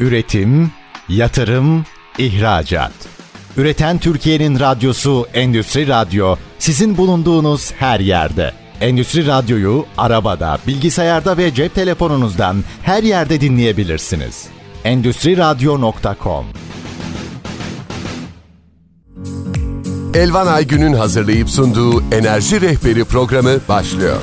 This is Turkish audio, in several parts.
Üretim, yatırım, ihracat. Üreten Türkiye'nin radyosu Endüstri Radyo sizin bulunduğunuz her yerde. Endüstri Radyo'yu arabada, bilgisayarda ve cep telefonunuzdan her yerde dinleyebilirsiniz. Endüstri Radyo.com Elvan Aygün'ün hazırlayıp sunduğu Enerji Rehberi programı başlıyor.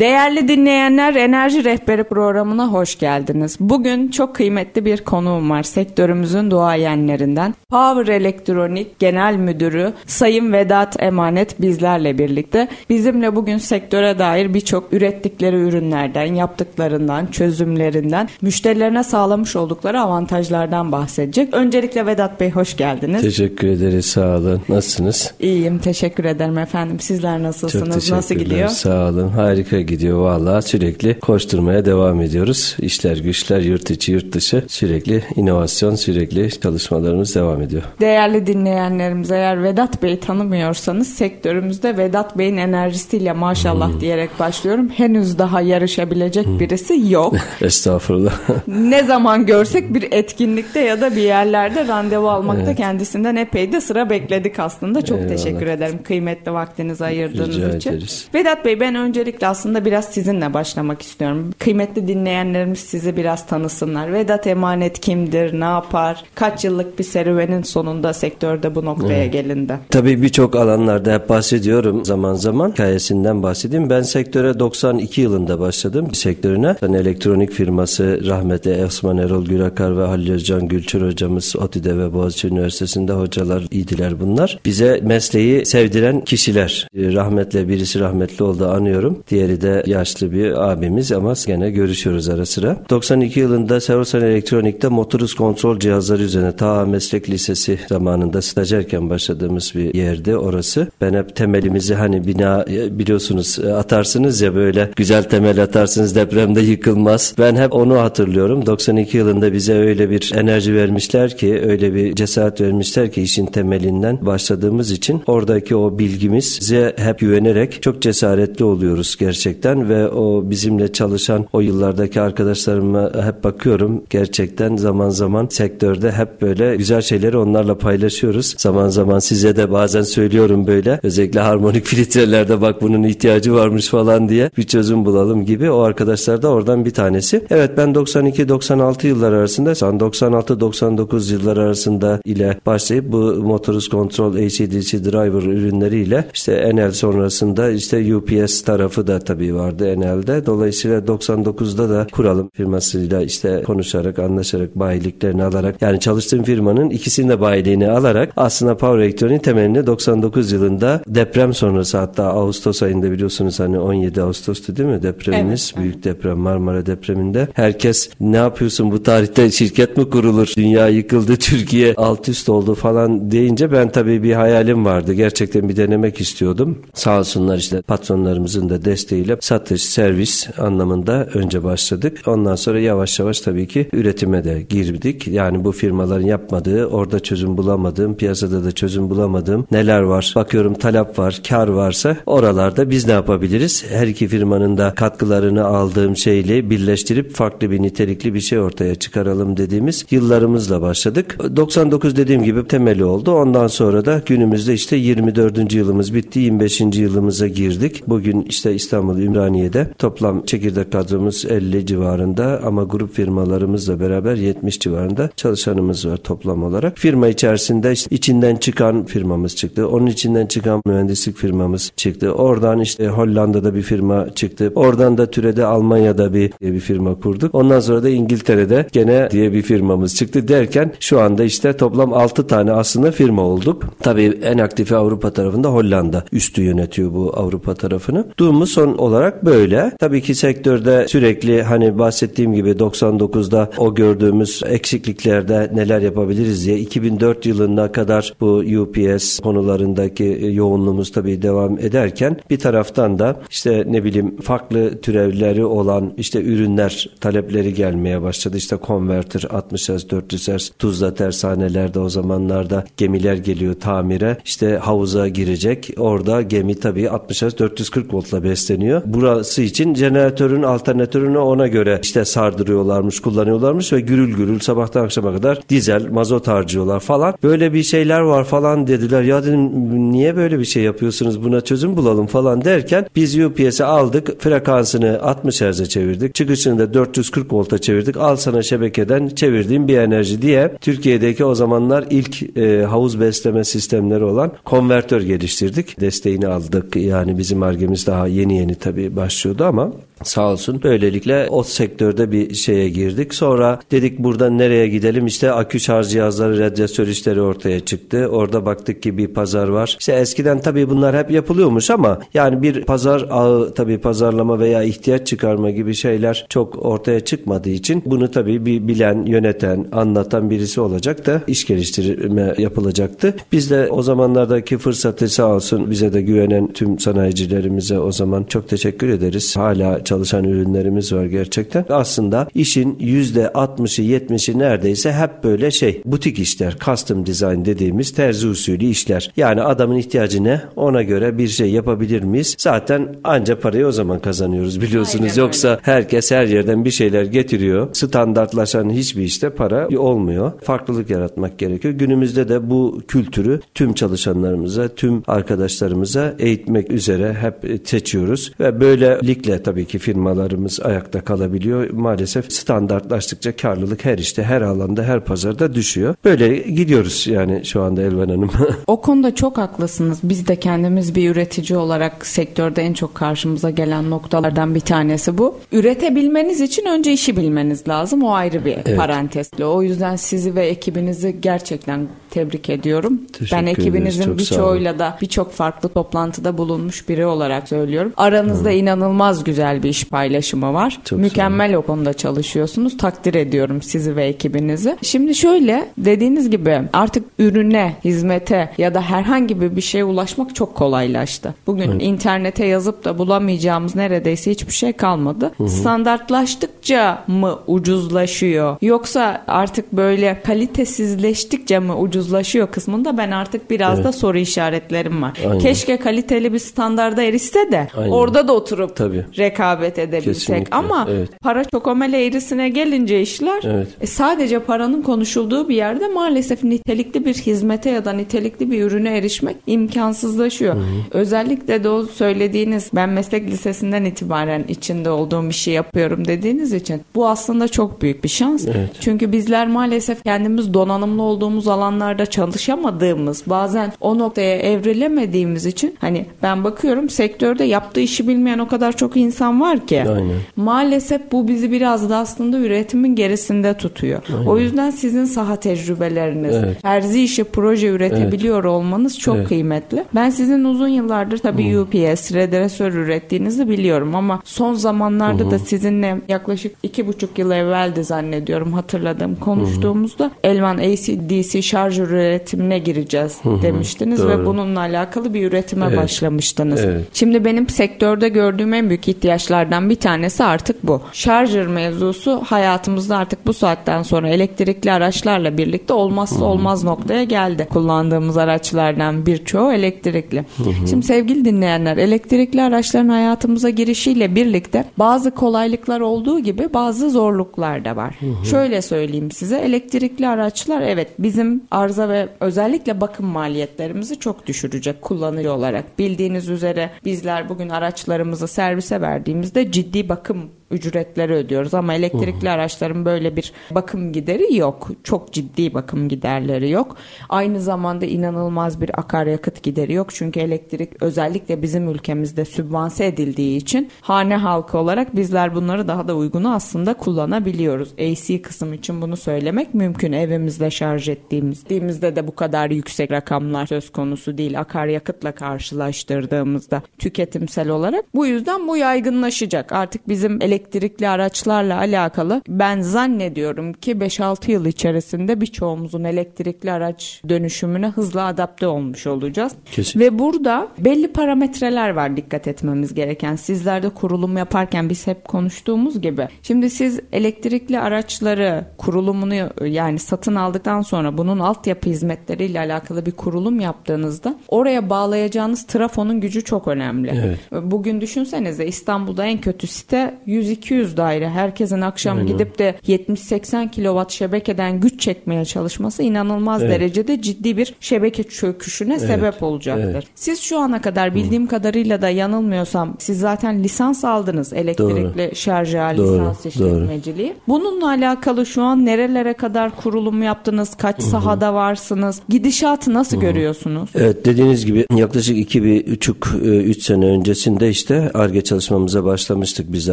Değerli dinleyenler Enerji Rehberi programına hoş geldiniz. Bugün çok kıymetli bir konuğum var sektörümüzün duayenlerinden. Power Elektronik Genel Müdürü Sayın Vedat Emanet bizlerle birlikte. Bizimle bugün sektöre dair birçok ürettikleri ürünlerden, yaptıklarından, çözümlerinden, müşterilerine sağlamış oldukları avantajlardan bahsedecek. Öncelikle Vedat Bey hoş geldiniz. Teşekkür ederiz sağ olun. Nasılsınız? İyiyim teşekkür ederim efendim. Sizler nasılsınız? Çok Nasıl gidiyor? Sağ olun. Harika gidiyor valla. Sürekli koşturmaya devam ediyoruz. İşler güçler yurt içi yurt dışı sürekli inovasyon sürekli çalışmalarımız devam ediyor. Değerli dinleyenlerimiz eğer Vedat Bey'i tanımıyorsanız sektörümüzde Vedat Bey'in enerjisiyle maşallah hmm. diyerek başlıyorum. Henüz daha yarışabilecek hmm. birisi yok. Estağfurullah. ne zaman görsek bir etkinlikte ya da bir yerlerde randevu almakta evet. kendisinden epey de sıra bekledik aslında. Çok Eyvallah. teşekkür ederim kıymetli vaktinizi ayırdığınız Rica için. Ederiz. Vedat Bey ben öncelikle aslında biraz sizinle başlamak istiyorum. Kıymetli dinleyenlerimiz sizi biraz tanısınlar. Vedat Emanet kimdir, ne yapar, kaç yıllık bir serüvenin sonunda sektörde bu noktaya evet. gelindi? Tabii birçok alanlarda hep bahsediyorum zaman zaman. Hikayesinden bahsedeyim. Ben sektöre 92 yılında başladım sektörüne. Ben elektronik firması rahmetli Osman Erol Gürakar ve Halil Özcan Gülçür hocamız ODTÜ'de ve Boğaziçi Üniversitesi'nde hocalar idiler bunlar. Bize mesleği sevdiren kişiler. Rahmetle birisi rahmetli oldu anıyorum. Diğeri de yaşlı bir abimiz ama gene görüşüyoruz ara sıra. 92 yılında Serosan Elektronik'te motoruz kontrol cihazları üzerine ta meslek lisesi zamanında stajyerken başladığımız bir yerde orası. Ben hep temelimizi hani bina e, biliyorsunuz e, atarsınız ya böyle güzel temel atarsınız depremde yıkılmaz. Ben hep onu hatırlıyorum. 92 yılında bize öyle bir enerji vermişler ki öyle bir cesaret vermişler ki işin temelinden başladığımız için oradaki o bilgimize hep güvenerek çok cesaretli oluyoruz gerçekten ve o bizimle çalışan o yıllardaki arkadaşlarıma hep bakıyorum. Gerçekten zaman zaman sektörde hep böyle güzel şeyleri onlarla paylaşıyoruz. Zaman zaman size de bazen söylüyorum böyle. Özellikle harmonik filtrelerde bak bunun ihtiyacı varmış falan diye bir çözüm bulalım gibi. O arkadaşlar da oradan bir tanesi. Evet ben 92-96 yıllar arasında 96-99 yıllar arasında ile başlayıp bu Motors Control ACDC Driver ürünleriyle işte Enel sonrasında işte UPS tarafı da tabii vardı Enel'de. Dolayısıyla 99'da da kuralım firmasıyla işte konuşarak, anlaşarak, bayiliklerini alarak yani çalıştığım firmanın ikisinin de bayiliğini alarak aslında Power Electronic'in temelini 99 yılında deprem sonrası hatta Ağustos ayında biliyorsunuz hani 17 Ağustos'tu değil mi depremimiz? Evet. Büyük deprem Marmara depreminde. Herkes ne yapıyorsun bu tarihte şirket mi kurulur? Dünya yıkıldı, Türkiye alt üst oldu falan deyince ben tabii bir hayalim vardı. Gerçekten bir denemek istiyordum. Sağ olsunlar işte patronlarımızın da desteğiyle satış, servis anlamında önce başladık. Ondan sonra yavaş yavaş tabii ki üretime de girdik. Yani bu firmaların yapmadığı, orada çözüm bulamadığım, piyasada da çözüm bulamadığım neler var? Bakıyorum talep var, kar varsa oralarda biz ne yapabiliriz? Her iki firmanın da katkılarını aldığım şeyle birleştirip farklı bir nitelikli bir şey ortaya çıkaralım dediğimiz yıllarımızla başladık. 99 dediğim gibi temeli oldu. Ondan sonra da günümüzde işte 24. yılımız bitti. 25. yılımıza girdik. Bugün işte İstanbul Ümraniye'de toplam çekirdek kadromuz 50 civarında ama grup firmalarımızla beraber 70 civarında çalışanımız var toplam olarak. Firma içerisinde işte içinden çıkan firmamız çıktı. Onun içinden çıkan mühendislik firmamız çıktı. Oradan işte Hollanda'da bir firma çıktı. Oradan da türede Almanya'da bir, bir firma kurduk. Ondan sonra da İngiltere'de gene diye bir firmamız çıktı derken şu anda işte toplam 6 tane aslında firma olduk. Tabii en aktifi Avrupa tarafında Hollanda üstü yönetiyor bu Avrupa tarafını. Durumumuz son olarak böyle. Tabii ki sektörde sürekli hani bahsettiğim gibi 99'da o gördüğümüz eksikliklerde neler yapabiliriz diye 2004 yılına kadar bu UPS konularındaki yoğunluğumuz tabii devam ederken bir taraftan da işte ne bileyim farklı türevleri olan işte ürünler talepleri gelmeye başladı. İşte konverter 60 Hz 400 Hz Tuzla tersanelerde o zamanlarda gemiler geliyor tamire. İşte havuza girecek. Orada gemi tabii 60 Hz 440 voltla besleniyor. Kullanıyor. Burası için jeneratörün alternatörünü ona göre işte sardırıyorlarmış, kullanıyorlarmış ve gürül gürül sabahtan akşama kadar dizel, mazot harcıyorlar falan. Böyle bir şeyler var falan dediler. Ya dedim niye böyle bir şey yapıyorsunuz buna çözüm bulalım falan derken biz UPS'i aldık. Frekansını 60 Hz'e çevirdik. Çıkışını da 440 volta çevirdik. Al sana şebekeden çevirdiğim bir enerji diye Türkiye'deki o zamanlar ilk e, havuz besleme sistemleri olan konvertör geliştirdik. Desteğini aldık. Yani bizim argemiz daha yeni yeni tabii başlıyordu ama Sağ olsun. Böylelikle o sektörde bir şeye girdik. Sonra dedik burada nereye gidelim? İşte akü şarj cihazları, radyatör işleri ortaya çıktı. Orada baktık ki bir pazar var. İşte eskiden tabii bunlar hep yapılıyormuş ama yani bir pazar ağı tabii pazarlama veya ihtiyaç çıkarma gibi şeyler çok ortaya çıkmadığı için bunu tabii bir bilen, yöneten, anlatan birisi olacak da iş geliştirme yapılacaktı. Biz de o zamanlardaki fırsatı sağ olsun bize de güvenen tüm sanayicilerimize o zaman çok teşekkür ederiz. Hala çalışan ürünlerimiz var gerçekten. Aslında işin %60'ı 70'i neredeyse hep böyle şey butik işler, custom design dediğimiz terzi usulü işler. Yani adamın ihtiyacı ne? Ona göre bir şey yapabilir miyiz? Zaten anca parayı o zaman kazanıyoruz biliyorsunuz. Aynen Yoksa öyle. herkes her yerden bir şeyler getiriyor. Standartlaşan hiçbir işte para olmuyor. Farklılık yaratmak gerekiyor. Günümüzde de bu kültürü tüm çalışanlarımıza, tüm arkadaşlarımıza eğitmek üzere hep seçiyoruz ve böylelikle tabii ki firmalarımız ayakta kalabiliyor. Maalesef standartlaştıkça karlılık her işte, her alanda, her pazarda düşüyor. Böyle gidiyoruz yani şu anda Elvan Hanım. o konuda çok haklısınız. Biz de kendimiz bir üretici olarak sektörde en çok karşımıza gelen noktalardan bir tanesi bu. Üretebilmeniz için önce işi bilmeniz lazım. O ayrı bir evet. parantezli. O yüzden sizi ve ekibinizi gerçekten tebrik ediyorum. Teşekkür ben ekibinizin birçoğuyla da birçok farklı toplantıda bulunmuş biri olarak söylüyorum. Aranızda Hı. inanılmaz güzel bir iş paylaşımı var. Çok Mükemmel o konuda çalışıyorsunuz. Takdir ediyorum sizi ve ekibinizi. Şimdi şöyle dediğiniz gibi artık ürüne, hizmete ya da herhangi bir şeye ulaşmak çok kolaylaştı. Bugün evet. internete yazıp da bulamayacağımız neredeyse hiçbir şey kalmadı. Hı hı. Standartlaştıkça mı ucuzlaşıyor? Yoksa artık böyle kalitesizleştikçe mi ucuzlaşıyor kısmında ben artık biraz evet. da soru işaretlerim var. Aynen. Keşke kaliteli bir standarda erişse de Aynen. orada da oturup Tabii. rekabet rekabet edebilsek. Kesinlikle, ama evet. para çokomele eğrisine gelince işler evet. e, sadece paranın konuşulduğu bir yerde maalesef nitelikli bir hizmete ya da nitelikli bir ürüne erişmek imkansızlaşıyor. Hı hı. Özellikle de o söylediğiniz ben meslek lisesinden itibaren içinde olduğum bir şey yapıyorum dediğiniz için bu aslında çok büyük bir şans. Evet. Çünkü bizler maalesef kendimiz donanımlı olduğumuz alanlarda çalışamadığımız bazen o noktaya evrilemediğimiz için hani ben bakıyorum sektörde yaptığı işi bilmeyen o kadar çok insan var var ki. Aynen. Maalesef bu bizi biraz da aslında üretimin gerisinde tutuyor. Aynen. O yüzden sizin saha tecrübeleriniz, evet. terzi işi proje üretebiliyor evet. olmanız çok evet. kıymetli. Ben sizin uzun yıllardır tabii hmm. UPS, redresör ürettiğinizi biliyorum ama son zamanlarda hmm. da sizinle yaklaşık iki buçuk yıl evveldi zannediyorum hatırladığım konuştuğumuzda hmm. Elvan AC-DC şarj üretimine gireceğiz hmm. demiştiniz Doğru. ve bununla alakalı bir üretime evet. başlamıştınız. Evet. Şimdi benim sektörde gördüğüm en büyük ihtiyaçlar mevzulardan bir tanesi artık bu. Şarjır mevzusu hayatımızda artık bu saatten sonra elektrikli araçlarla birlikte olmazsa olmaz noktaya geldi. Kullandığımız araçlardan birçoğu elektrikli. Şimdi sevgili dinleyenler elektrikli araçların hayatımıza girişiyle birlikte bazı kolaylıklar olduğu gibi bazı zorluklar da var. Şöyle söyleyeyim size elektrikli araçlar evet bizim arıza ve özellikle bakım maliyetlerimizi çok düşürecek kullanıcı olarak. Bildiğiniz üzere bizler bugün araçlarımızı servise verdiğimiz ülkemizde ciddi bakım ücretleri ödüyoruz ama elektrikli uh. araçların böyle bir bakım gideri yok. Çok ciddi bakım giderleri yok. Aynı zamanda inanılmaz bir akaryakıt gideri yok. Çünkü elektrik özellikle bizim ülkemizde sübvanse edildiği için hane halkı olarak bizler bunları daha da uygunu aslında kullanabiliyoruz. AC kısım için bunu söylemek mümkün. Evimizde şarj ettiğimizde de bu kadar yüksek rakamlar söz konusu değil. Akaryakıtla karşılaştırdığımızda tüketimsel olarak. Bu yüzden bu yaygınlaşacak. Artık bizim elektrik elektrikli araçlarla alakalı ben zannediyorum ki 5-6 yıl içerisinde birçoğumuzun elektrikli araç dönüşümüne hızla adapte olmuş olacağız. Kesin. Ve burada belli parametreler var dikkat etmemiz gereken. Sizlerde kurulum yaparken biz hep konuştuğumuz gibi. Şimdi siz elektrikli araçları kurulumunu yani satın aldıktan sonra bunun altyapı hizmetleriyle alakalı bir kurulum yaptığınızda oraya bağlayacağınız trafonun gücü çok önemli. Evet. Bugün düşünsenize İstanbul'da en kötü site 100-200 daire. Herkesin akşam gidip de 70-80 kilowatt şebekeden güç çekmeye çalışması inanılmaz Evet. derecede ciddi bir şebeke çöküşüne sebep olacaktır. evet. Siz şu ana kadar bildiğim kadarıyla da yanılmıyorsam siz zaten lisans aldınız elektrikli şarj Doğru, lisans işletmeciliği. Bununla alakalı şu an nerelere kadar kurulum yaptınız? Kaç sahada varsınız? Gidişatı nasıl görüyorsunuz? Evet dediğiniz gibi yaklaşık iki bir buçuk e, üç sene öncesinde işte ARGE çalışmamıza başlamıştık biz de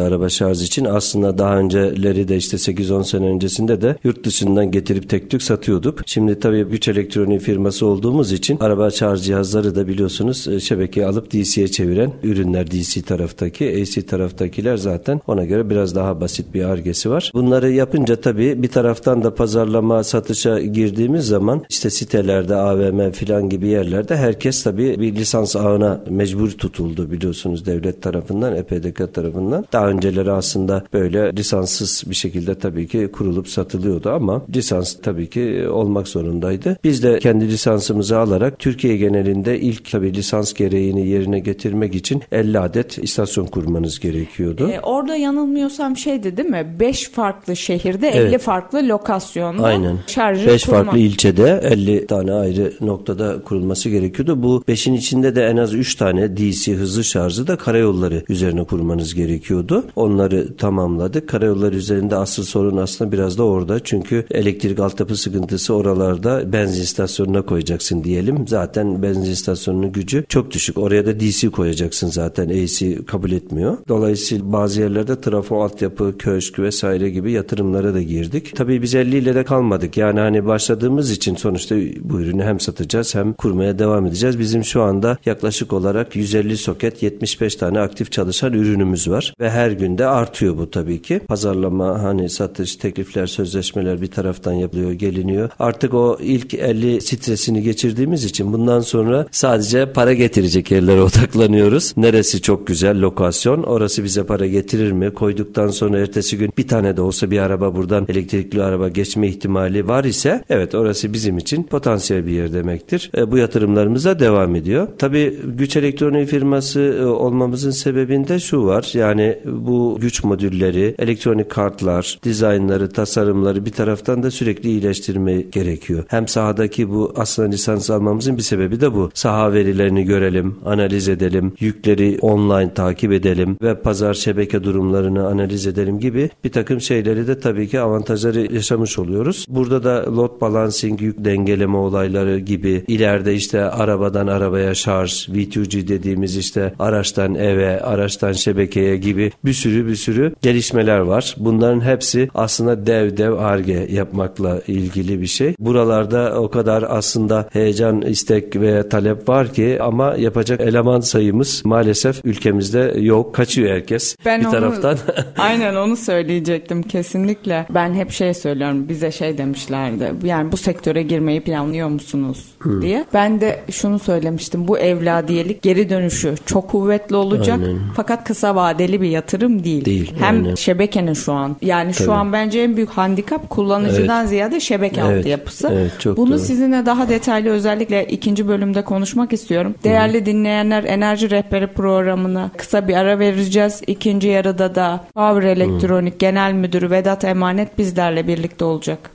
araba şarj için. Aslında daha önceleri de işte 8-10 sene öncesinde de yurt dışından getirip tek tük satıyorduk. Şimdi tabii güç elektronik firması olduğumuz için araba şarj cihazları da biliyorsunuz e, şebekeye alıp DC'ye çeviren ürünler DC taraftaki AC taraftakiler zaten ona göre biraz daha basit bir argesi var. Bunları yapınca tabii bir taraftan da pazarlama satışa girdiğimiz zaman işte sitelerde AVM filan gibi yerlerde herkes tabii bir lisans ağına mecbur tutuldu biliyorsunuz devlet tarafından EPDK tarafından. Daha önceleri aslında böyle lisanssız bir şekilde tabii ki kurulup satılıyordu ama lisans tabii ki olmak zorundaydı. Biz de kendi lisansımızı alarak Türkiye genelinde ilk tabii lisans gereğini yerine getirmek için 50 adet istasyon kurmanız gerekiyordu. Ee, orada yanılmıyorsam şeydi değil mi? 5 farklı şehirde Evet. 50 farklı lokasyonda Aynen. şarjı 5 kurma. farklı ilçede 50 tane ayrı noktada kurulması gerekiyordu. Bu 5'in içinde de en az 3 tane DC hızlı şarjı da karayolları üzerine kurmanız gerekiyordu. Onları tamamladık. Karayolları üzerinde asıl sorun aslında biraz da orada. Çünkü elektrik altyapı sıkıntısı oralarda benzin istasyonuna koyacaksın diyelim. Zaten benzin istasyonunun gücü çok düşük. Oraya da DC koyacaksın zaten. AC kabul etmiyor. Dolayısıyla bazı yerlerde trafo altyapı, köşk vesaire gibi yatırımlara da girdik. Tabii biz 50 ile de kalmadık. Yani hani başladığımız için sonuçta bu ürünü hem satacağız hem kurmaya devam edeceğiz. Bizim şu anda yaklaşık olarak 150 soket 75 tane aktif çalışan ürünümüz var. Ve her günde artıyor bu tabii ki. Pazarlama hani satış, teklifler, sözleşmeler bir taraftan yapılıyor, geliniyor. Artık o ilk 50 stresini geçirdiğimiz için bundan sonra sadece para getirecek yerlere odaklanıyoruz. Neresi çok güzel lokasyon, orası bize para getirir mi? Koyduktan sonra ertesi gün bir tane de olsa bir araba buradan elektrikli araba geçme ihtimali var ise evet orası bizim için potansiyel bir yer demektir. E, bu yatırımlarımıza devam ediyor. Tabii güç elektronik firması e, olmamızın sebebinde şu var. Yani bu güç modülleri, elektronik kartlar, dizaynları, tasarımları bir taraftan da sürekli iyileştirme gerekiyor. Hem sahadaki bu aslında lisans almamızın bir sebebi de bu. Saha verilerini görelim, analiz edelim, yükleri online takip edelim ve pazar şebeke durumlarını analiz edelim gibi bir takım şeyleri de tabii ki avantajları yaşamış oluyoruz. Burada da load balancing, yük dengeleme olayları gibi ileride işte arabadan arabaya şarj, V2G dediğimiz işte araçtan eve, araçtan şebekeye gibi bir sürü bir sürü gelişmeler var. Bunların hepsi aslında dev dev arge yapmakla ilgili bir şey. Buralarda o kadar aslında heyecan, istek ve talep var ki ama yapacak eleman sayımız maalesef ülkemizde yok. Kaçıyor herkes Ben bir onu- taraftan. Aynen onu söyleyecektim kesinlikle. Ben hep şey söylüyorum bize şey demişlerdi. Yani bu sektöre girmeyi planlıyor musunuz diye. Ben de şunu söylemiştim. Bu evladiyelik geri dönüşü çok kuvvetli olacak. Aynen. Fakat kısa vadeli bir yatırım değil. Değil, Hem aynen. şebekenin şu an yani şu Tabii. an bence en büyük handikap kullanıcıdan ziyade şebeke Evet, altyapısı. evet, çok Bunu doğru. sizinle daha detaylı özellikle ikinci bölümde konuşmak istiyorum. Değerli dinleyenler Enerji Rehberi programına kısa bir ara vereceğiz. İkinci yarıda da Power Elektronik Genel Müdürü Vedat Emanet bizlerle birlikte olacak.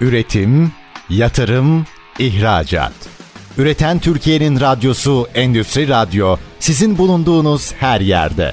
Üretim, yatırım, ihracat. Üreten Türkiye'nin radyosu Endüstri Radyo sizin bulunduğunuz her yerde.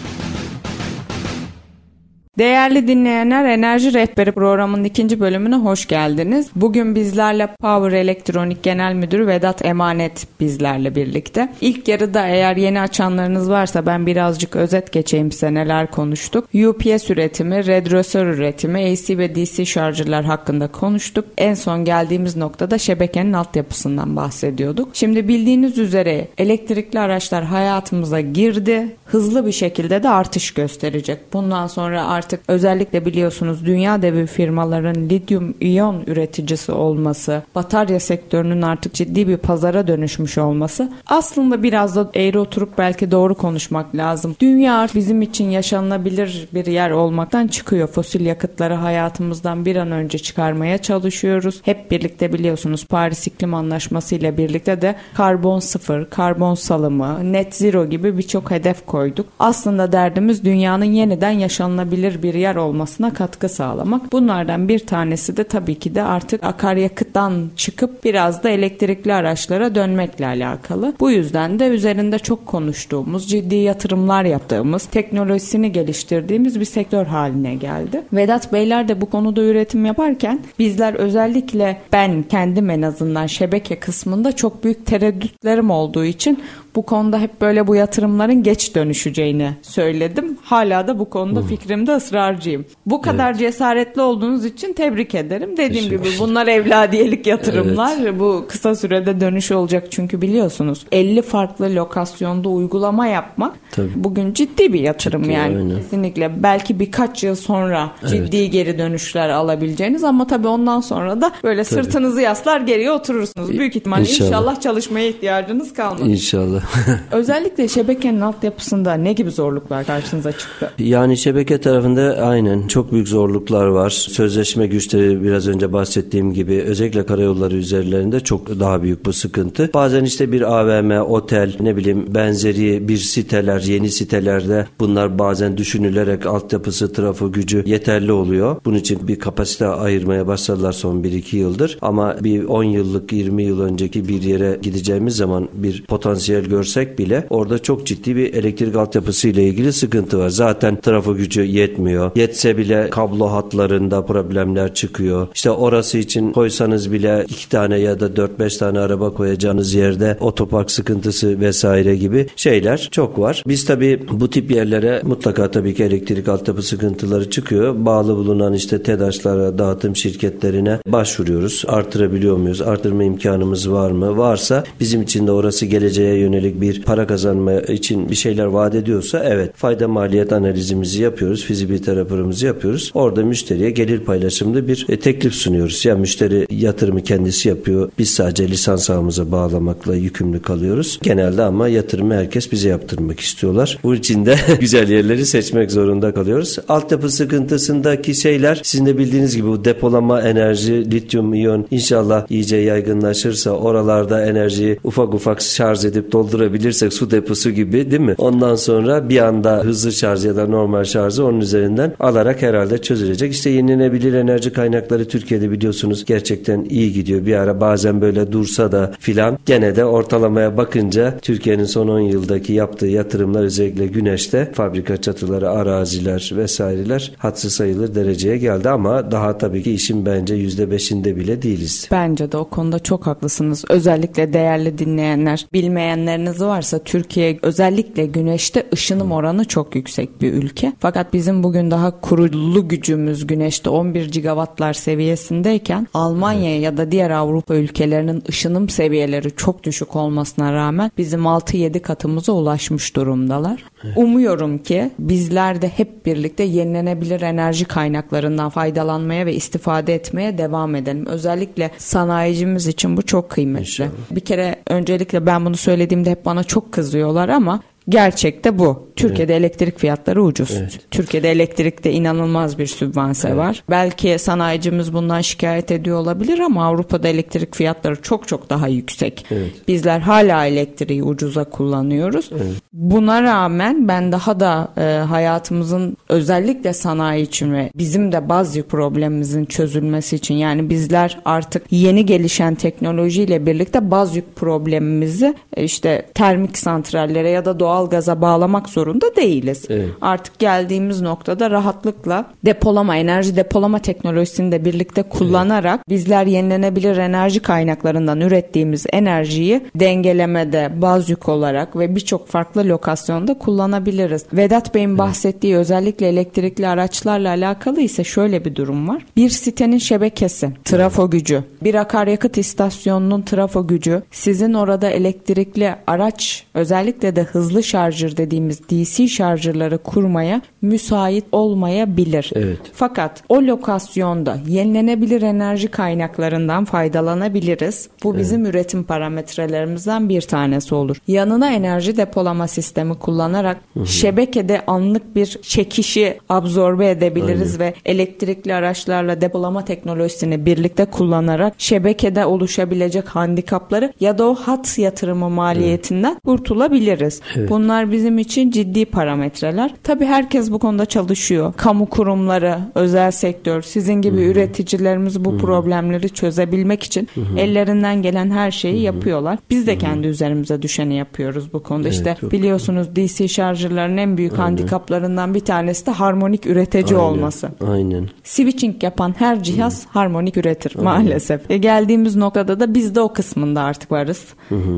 Değerli dinleyenler Enerji Rehberi programının ikinci bölümüne hoş geldiniz. Bugün bizlerle Power Elektronik Genel Müdürü Vedat Emanet bizlerle birlikte. İlk yarıda eğer yeni açanlarınız varsa ben birazcık özet geçeyim size neler konuştuk. UPS üretimi, redrosör üretimi, AC ve DC şarjlar hakkında konuştuk. En son geldiğimiz noktada şebekenin altyapısından bahsediyorduk. Şimdi bildiğiniz üzere elektrikli araçlar hayatımıza girdi. Hızlı bir şekilde de artış gösterecek. Bundan sonra artık özellikle biliyorsunuz dünya devi firmaların lityum iyon üreticisi olması, batarya sektörünün artık ciddi bir pazara dönüşmüş olması aslında biraz da eğri oturup belki doğru konuşmak lazım. Dünya bizim için yaşanılabilir bir yer olmaktan çıkıyor. Fosil yakıtları hayatımızdan bir an önce çıkarmaya çalışıyoruz. Hep birlikte biliyorsunuz Paris İklim Anlaşması ile birlikte de karbon sıfır, karbon salımı, net zero gibi birçok hedef koyduk. Aslında derdimiz dünyanın yeniden yaşanılabilir bir yer olmasına katkı sağlamak. Bunlardan bir tanesi de tabii ki de artık akaryakıttan çıkıp biraz da elektrikli araçlara dönmekle alakalı. Bu yüzden de üzerinde çok konuştuğumuz, ciddi yatırımlar yaptığımız, teknolojisini geliştirdiğimiz bir sektör haline geldi. Vedat Beyler de bu konuda üretim yaparken bizler özellikle ben kendim en azından şebeke kısmında çok büyük tereddütlerim olduğu için bu konuda hep böyle bu yatırımların geç dönüşeceğini söyledim. Hala da bu konuda fikrimde ısrarcıyım. Bu kadar evet. cesaretli olduğunuz için tebrik ederim. Dediğim gibi bunlar evladiyelik yatırımlar. Evet. Bu kısa sürede dönüş olacak çünkü biliyorsunuz 50 farklı lokasyonda uygulama yapmak Tabii. bugün ciddi bir yatırım ciddi, yani. Aynen. Kesinlikle. Belki birkaç yıl sonra ciddi evet. geri dönüşler alabileceğiniz ama tabii ondan sonra da böyle tabii. sırtınızı yaslar geriye oturursunuz. Büyük ihtimal inşallah, inşallah çalışmaya ihtiyacınız kalmaz. İnşallah. Özellikle şebekenin altyapısında ne gibi zorluklar karşınıza çıktı? Yani şebeke tarafında aynen çok büyük zorluklar var. Sözleşme güçleri biraz önce bahsettiğim gibi özellikle karayolları üzerlerinde çok daha büyük bu sıkıntı. Bazen işte bir AVM, otel, ne bileyim benzeri bir siteler, yeni sitelerde bunlar bazen düşünülerek altyapısı, trafo gücü yeterli oluyor. Bunun için bir kapasite ayırmaya başladılar son 1-2 yıldır. Ama bir 10 yıllık, 20 yıl önceki bir yere gideceğimiz zaman bir potansiyel görsek bile orada çok ciddi bir elektrik altyapısı ile ilgili sıkıntı var. Zaten trafo gücü yetmiyor. Yetse bile kablo hatlarında problemler çıkıyor. İşte orası için koysanız bile iki tane ya da dört beş tane araba koyacağınız yerde otopark sıkıntısı vesaire gibi şeyler çok var. Biz tabii bu tip yerlere mutlaka tabii ki elektrik altyapı sıkıntıları çıkıyor. Bağlı bulunan işte TEDAŞ'lara, dağıtım şirketlerine başvuruyoruz. Artırabiliyor muyuz? Artırma imkanımız var mı? Varsa bizim için de orası geleceğe yönelik yönelik bir para kazanma için bir şeyler vaat ediyorsa evet fayda maliyet analizimizi yapıyoruz. Fizibilite raporumuzu yapıyoruz. Orada müşteriye gelir paylaşımlı bir e, teklif sunuyoruz. Ya müşteri yatırımı kendisi yapıyor. Biz sadece lisans ağımıza bağlamakla yükümlü kalıyoruz. Genelde ama yatırımı herkes bize yaptırmak istiyorlar. Bu için de güzel yerleri seçmek zorunda kalıyoruz. Altyapı sıkıntısındaki şeyler sizin de bildiğiniz gibi bu depolama enerji, lityum iyon inşallah iyice yaygınlaşırsa oralarda enerjiyi ufak ufak şarj edip doldurup doldurabilirsek su deposu gibi değil mi? Ondan sonra bir anda hızlı şarj ya da normal şarjı onun üzerinden alarak herhalde çözülecek. İşte yenilenebilir enerji kaynakları Türkiye'de biliyorsunuz gerçekten iyi gidiyor. Bir ara bazen böyle dursa da filan gene de ortalamaya bakınca Türkiye'nin son 10 yıldaki yaptığı yatırımlar özellikle güneşte fabrika çatıları, araziler vesaireler hatsı sayılır dereceye geldi ama daha tabii ki işin bence %5'inde bile değiliz. Bence de o konuda çok haklısınız. Özellikle değerli dinleyenler, bilmeyenler haberiniz varsa Türkiye özellikle güneşte ışınım oranı çok yüksek bir ülke. Fakat bizim bugün daha kurulu gücümüz güneşte 11 gigawattlar seviyesindeyken Almanya evet. ya da diğer Avrupa ülkelerinin ışınım seviyeleri çok düşük olmasına rağmen bizim 6-7 katımıza ulaşmış durumdalar. Evet. Umuyorum ki bizler de hep birlikte yenilenebilir enerji kaynaklarından faydalanmaya ve istifade etmeye devam edelim. Özellikle sanayicimiz için bu çok kıymetli. İnşallah. Bir kere öncelikle ben bunu söylediğimde hep bana çok kızıyorlar ama Gerçekte bu. Türkiye'de evet. elektrik fiyatları ucuz. Evet. Türkiye'de elektrikte inanılmaz bir sübvanse evet. var. Belki sanayicimiz bundan şikayet ediyor olabilir ama Avrupa'da elektrik fiyatları çok çok daha yüksek. Evet. Bizler hala elektriği ucuza kullanıyoruz. Evet. Buna rağmen ben daha da e, hayatımızın özellikle sanayi için ve bizim de bazı problemimizin çözülmesi için yani bizler artık yeni gelişen teknolojiyle birlikte bazı problemimizi e, işte termik santrallere ya da doğal doğalgaza bağlamak zorunda değiliz. Evet. Artık geldiğimiz noktada rahatlıkla depolama, enerji depolama teknolojisini de birlikte kullanarak bizler yenilenebilir enerji kaynaklarından ürettiğimiz enerjiyi dengelemede, baz yük olarak ve birçok farklı lokasyonda kullanabiliriz. Vedat Bey'in bahsettiği özellikle elektrikli araçlarla alakalı ise şöyle bir durum var. Bir sitenin şebekesi, trafo gücü, bir akaryakıt istasyonunun trafo gücü, sizin orada elektrikli araç özellikle de hızlı şarjır dediğimiz DC şarjırları kurmaya müsait olmayabilir. Evet. Fakat o lokasyonda yenilenebilir enerji kaynaklarından faydalanabiliriz. Bu bizim üretim parametrelerimizden bir tanesi olur. Yanına enerji depolama sistemi kullanarak şebekede anlık bir çekişi absorbe edebiliriz ve elektrikli araçlarla depolama teknolojisini birlikte kullanarak şebekede oluşabilecek handikapları ya da o hat yatırımı maliyetinden kurtulabiliriz. Bunlar bizim için ciddi parametreler. Tabii herkes bu konuda çalışıyor. Kamu kurumları, özel sektör, sizin gibi üreticilerimiz bu problemleri çözebilmek için ellerinden gelen her şeyi yapıyorlar. Biz de kendi üzerimize düşeni yapıyoruz bu konuda. işte çok biliyorsunuz DC şarjırların en büyük handikaplarından bir tanesi de harmonik üretici Aynen, olması. Aynen. Switching yapan her cihaz harmonik üretir maalesef. E geldiğimiz noktada da biz de o kısmında artık varız.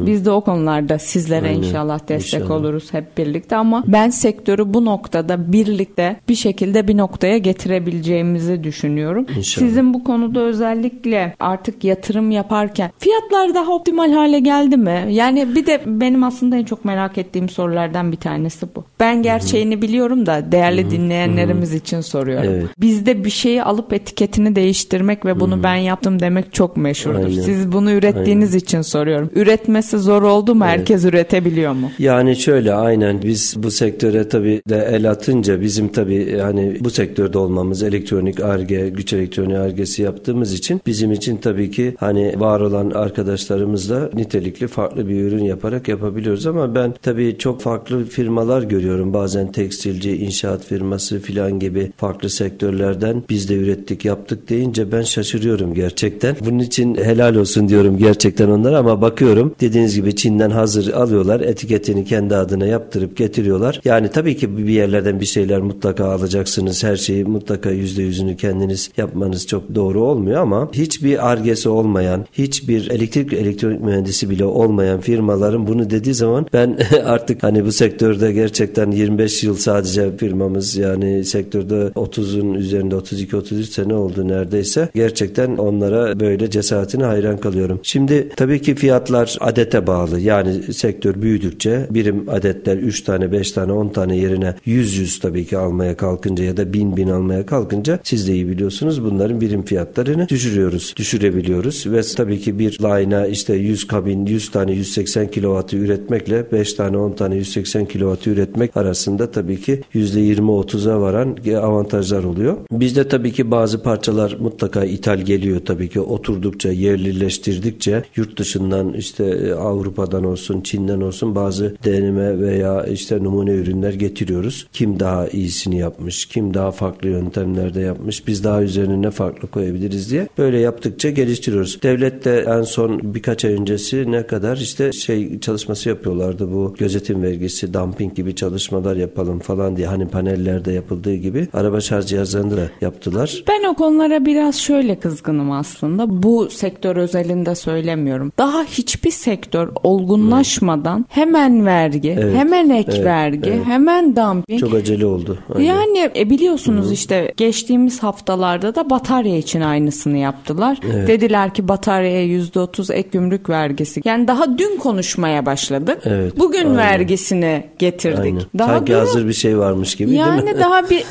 Biz de o konularda sizlere Aynen. inşallah destek İnşallah. Oluruz hep birlikte ama ben sektörü bu noktada birlikte bir şekilde bir noktaya getirebileceğimizi düşünüyorum. İnşallah. Sizin bu konuda özellikle artık yatırım yaparken fiyatlar daha optimal hale geldi mi? Yani bir de benim aslında en çok merak ettiğim sorulardan bir tanesi bu. Ben gerçeğini biliyorum da değerli dinleyenlerimiz için soruyorum. Evet. Bizde bir şeyi alıp etiketini değiştirmek ve bunu ben yaptım demek çok meşhurdur. Aynen. Siz bunu ürettiğiniz için soruyorum. Üretmesi zor oldu mu? Herkes üretebiliyor mu? Yani şöyle aynen biz bu sektöre tabii de el atınca bizim tabii hani bu sektörde olmamız elektronik arge, güç elektroniği argesi yaptığımız için bizim için tabii ki hani var olan arkadaşlarımızla nitelikli farklı bir ürün yaparak yapabiliyoruz ama ben tabii çok farklı firmalar görüyorum. Bazen tekstilci, inşaat firması filan gibi farklı sektörlerden biz de ürettik, yaptık deyince ben şaşırıyorum gerçekten. Bunun için helal olsun diyorum gerçekten onlara ama bakıyorum dediğiniz gibi Çin'den hazır alıyorlar. Etiketini kendi adına yaptırıp getiriyorlar. Yani tabii ki bir yerlerden bir şeyler mutlaka alacaksınız. Her şeyi mutlaka yüzde yüzünü kendiniz yapmanız çok doğru olmuyor ama hiçbir argesi olmayan, hiçbir elektrik elektronik mühendisi bile olmayan firmaların bunu dediği zaman ben artık hani bu sektörde gerçekten 25 yıl sadece firmamız yani sektörde 30'un üzerinde 32-33 sene oldu neredeyse. Gerçekten onlara böyle cesaretine hayran kalıyorum. Şimdi tabii ki fiyatlar adete bağlı. Yani sektör büyüdükçe birim adetler 3 tane, 5 tane, 10 tane yerine 100 100 tabii ki almaya kalkınca ya da 1000 bin almaya kalkınca siz de iyi biliyorsunuz bunların birim fiyatlarını düşürüyoruz. Düşürebiliyoruz ve tabii ki bir line'a işte 100 kabin, 100 tane 180 kilovatı üretmekle 5 tane 10 tane 180 kilovatı üretmek arasında tabii ki %20-30'a varan avantajlar oluyor. Bizde tabii ki bazı parçalar mutlaka ithal geliyor tabii ki oturdukça, yerlileştirdikçe yurt dışından işte e, Avrupa'dan olsun, Çin'den olsun bazı deneme veya işte numune ürünler getiriyoruz. Kim daha iyisini yapmış, kim daha farklı yöntemlerde yapmış, biz daha üzerine ne farklı koyabiliriz diye böyle yaptıkça geliştiriyoruz. Devlet de en son birkaç ay öncesi ne kadar işte şey çalışması yapıyorlardı bu gözetim vergisi, dumping gibi çalışmalar yapalım falan diye hani panellerde yapıldığı gibi araba şarj cihazlarını da yaptılar. Ben o konulara biraz şöyle kızgınım aslında. Bu sektör özelinde söylemiyorum. Daha hiçbir sektör olgunlaşmadan hemen vergi, Evet. hemen ek Evet, vergi, evet. hemen dumping. Çok acele oldu. Aynen. Yani e, biliyorsunuz işte geçtiğimiz haftalarda da batarya için aynısını yaptılar. Dediler ki bataryaya %30 ek gümrük vergisi. Yani daha dün konuşmaya başladık. Evet, Bugün aynen. vergisini getirdik. Aynen. Daha Sanki dün- hazır bir şey varmış gibi değil mi? yani daha bir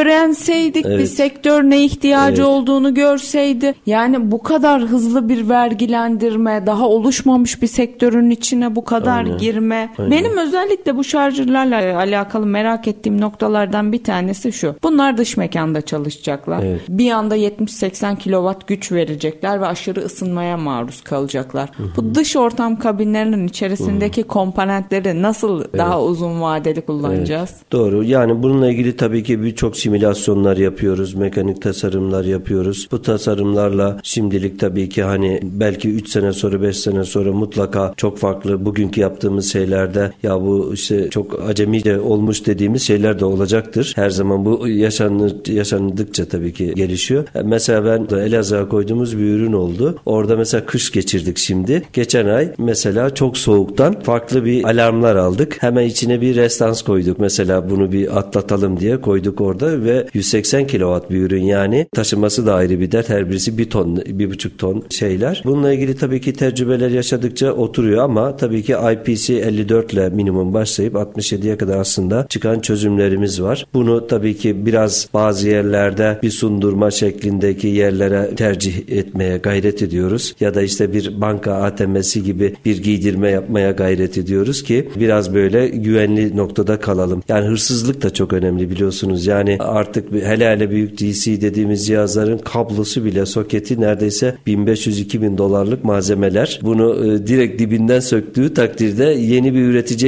öğrenseydik bir Evet. sektör ne ihtiyacı Evet. olduğunu görseydi. Yani bu kadar hızlı bir vergilendirme, daha oluşmamış bir sektörün içine bu kadar Aynen. girme. Aynen. Benim özellikle bu şarjırlarla alakalı merak ettiğim noktalardan bir tanesi şu. Bunlar dış mekanda çalışacaklar. Evet. Bir anda 70-80 kilowatt güç verecekler ve aşırı ısınmaya maruz kalacaklar. Bu dış ortam kabinlerinin içerisindeki komponentleri nasıl daha uzun vadeli kullanacağız? Doğru. Yani bununla ilgili tabii ki birçok simülasyonlar yapıyoruz. Mekanik tasarımlar yapıyoruz. Bu tasarımlarla şimdilik tabii ki hani belki 3 sene sonra 5 sene sonra mutlaka çok farklı bugünkü yaptığımız şeylerde Ya bu işte çok acemice olmuş dediğimiz şeyler de olacaktır. Her zaman bu yaşanır, yaşandıkça tabii ki gelişiyor. Mesela ben Elazığ'a koyduğumuz bir ürün oldu. Orada mesela kış geçirdik şimdi. Geçen ay mesela çok soğuktan farklı bir alarmlar aldık. Hemen içine bir restans koyduk. Mesela bunu bir atlatalım diye koyduk orada ve 180 kW bir ürün yani taşıması da ayrı bir dert. Her birisi bir ton, bir buçuk ton şeyler. Bununla ilgili tabii ki tecrübeler yaşadıkça oturuyor ama tabii ki IPC 54 ile minimum başlayıp 67'ye kadar aslında çıkan çözümlerimiz var. Bunu tabii ki biraz bazı yerlerde bir sundurma şeklindeki yerlere tercih etmeye gayret ediyoruz. Ya da işte bir banka ATM'si gibi bir giydirme yapmaya gayret ediyoruz ki biraz böyle güvenli noktada kalalım. Yani hırsızlık da çok önemli biliyorsunuz. Yani artık hele hele büyük DC dediğimiz cihazların kablosu bile soketi neredeyse 1500-2000 dolarlık malzemeler. Bunu e, direkt dibinden söktüğü takdirde yeni bir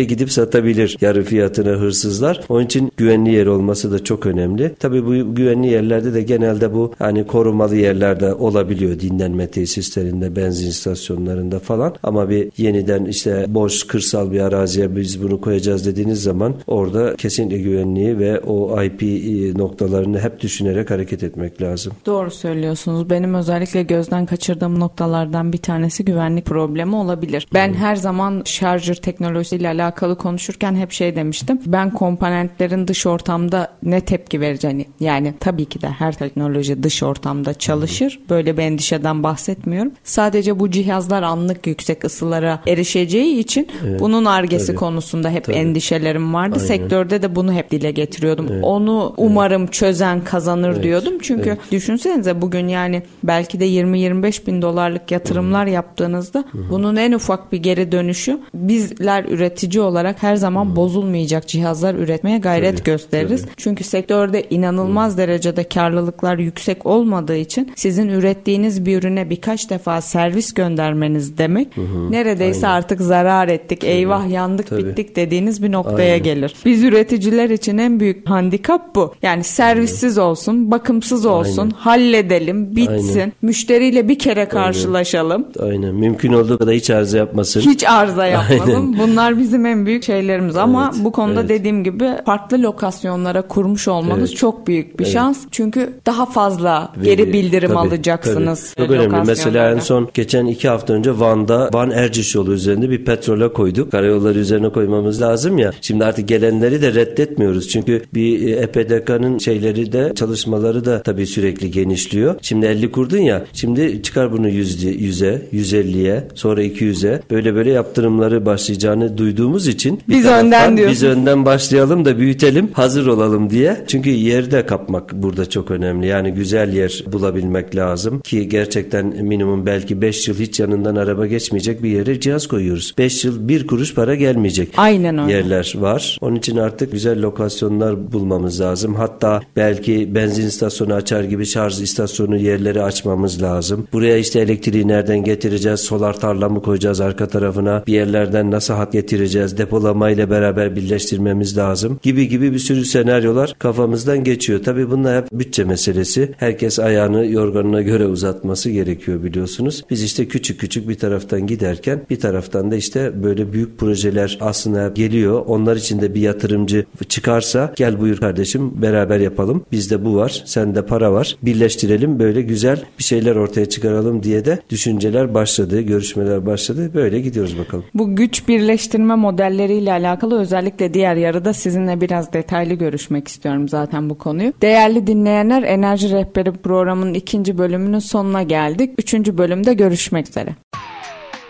üreticiye gidip satabilir yarı fiyatına hırsızlar. Onun için güvenli yer olması da çok önemli. Tabii bu güvenli yerlerde de genelde bu hani korumalı yerlerde olabiliyor dinlenme tesislerinde, benzin istasyonlarında falan. Ama bir yeniden işte boş kırsal bir araziye biz bunu koyacağız dediğiniz zaman orada kesinlikle güvenliği ve o IP e, noktalarını hep düşünerek hareket etmek lazım. Doğru söylüyorsunuz. Benim özellikle gözden kaçırdığım noktalardan bir tanesi güvenlik problemi olabilir. Ben hmm. her zaman şarjır teknolojisiyle alakalı konuşurken hep şey demiştim. Ben komponentlerin dış ortamda ne tepki vereceğini yani tabii ki de her teknoloji dış ortamda çalışır. Böyle bir endişeden bahsetmiyorum. Sadece bu cihazlar anlık yüksek ısılara erişeceği için evet, bunun argesi tabii, konusunda hep tabii. endişelerim vardı. Aynen. Sektörde de bunu hep dile getiriyordum. Evet, Onu umarım evet. çözen kazanır evet, diyordum. Çünkü evet. düşünsenize bugün yani belki de 20-25 bin dolarlık yatırımlar hmm. yaptığınızda hmm. bunun en ufak bir geri dönüşü bizler üretici olarak her zaman hmm. bozulmayacak cihazlar üretmeye gayret tabii, gösteririz. Tabii. Çünkü sektörde inanılmaz hmm. derecede karlılıklar yüksek olmadığı için sizin ürettiğiniz bir ürüne birkaç defa servis göndermeniz demek hmm. neredeyse Aynen. artık zarar ettik, tabii. eyvah yandık, tabii. bittik dediğiniz bir noktaya Aynen. gelir. Biz üreticiler için en büyük handikap bu. Yani servissiz Aynen. olsun, bakımsız olsun, Aynen. halledelim, bitsin. Aynen. Müşteriyle bir kere karşılaşalım. Aynen. Aynen. Mümkün olduğu kadar hiç arıza yapmasın. Hiç arıza yapmasın. Bunlar bizim en büyük şeylerimiz ama evet. bu konuda evet. dediğim gibi farklı lokasyonlara kurmuş olmanız evet. çok büyük bir evet. şans. Çünkü daha fazla Veri, geri bildirim tabii, alacaksınız. Tabii. Çok önemli. Mesela en son geçen iki hafta önce Van'da Van Erciş yolu üzerinde bir petrole koyduk. Karayolları üzerine koymamız lazım ya. Şimdi artık gelenleri de reddetmiyoruz. Çünkü bir EPDK'nın şeyleri de çalışmaları da tabii sürekli genişliyor. Şimdi 50 kurdun ya. Şimdi çıkar bunu 100'e, 100'e, 150'ye, sonra 200'e böyle böyle yaptırımları başlayacağını duyduğumuz için biz önden diyoruz. Biz önden başlayalım da büyütelim, hazır olalım diye. Çünkü yeri de kapmak burada çok önemli. Yani güzel yer bulabilmek lazım ki gerçekten minimum belki 5 yıl hiç yanından araba geçmeyecek bir yere cihaz koyuyoruz. 5 yıl bir kuruş para gelmeyecek Aynen öyle. yerler var. Onun için artık güzel lokasyonlar bulmamız lazım. Hatta belki benzin istasyonu açar gibi şarj istasyonu yerleri açmamız lazım. Buraya işte elektriği nereden getireceğiz? Solar tarla mı koyacağız arka tarafına? Bir yerlerden nasıl hat getireceğiz? Depolamayla beraber birleştirmemiz lazım. Gibi gibi bir sürü senaryolar kafamızdan geçiyor. Tabii bunlar hep bütçe meselesi. Herkes ayağını yorganına göre uzatması gerekiyor biliyorsunuz. Biz işte küçük küçük bir taraftan giderken bir taraftan da işte böyle büyük projeler aslında geliyor. Onlar için de bir yatırımcı çıkarsa gel buyur kardeşim beraber yapalım. Bizde bu var. Sende para var. Birleştirelim böyle güzel bir şeyler ortaya çıkaralım diye de düşünceler başladı. Görüşmeler başladı. Böyle gidiyoruz bakalım. Bu güç birleştirme modelleriyle alakalı özellikle diğer yarıda sizinle biraz detaylı görüşmek istiyorum zaten bu konuyu. Değerli dinleyenler Enerji Rehberi programının ikinci bölümünün sonuna geldik. Üçüncü bölümde görüşmek üzere.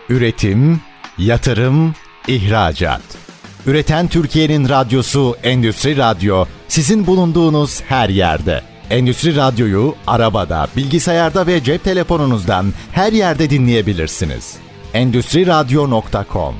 Üretim, yatırım, ihracat. Üreten Türkiye'nin radyosu Endüstri Radyo sizin bulunduğunuz her yerde. Endüstri Radyo'yu arabada, bilgisayarda ve cep telefonunuzdan her yerde dinleyebilirsiniz. Endüstri Radyo.com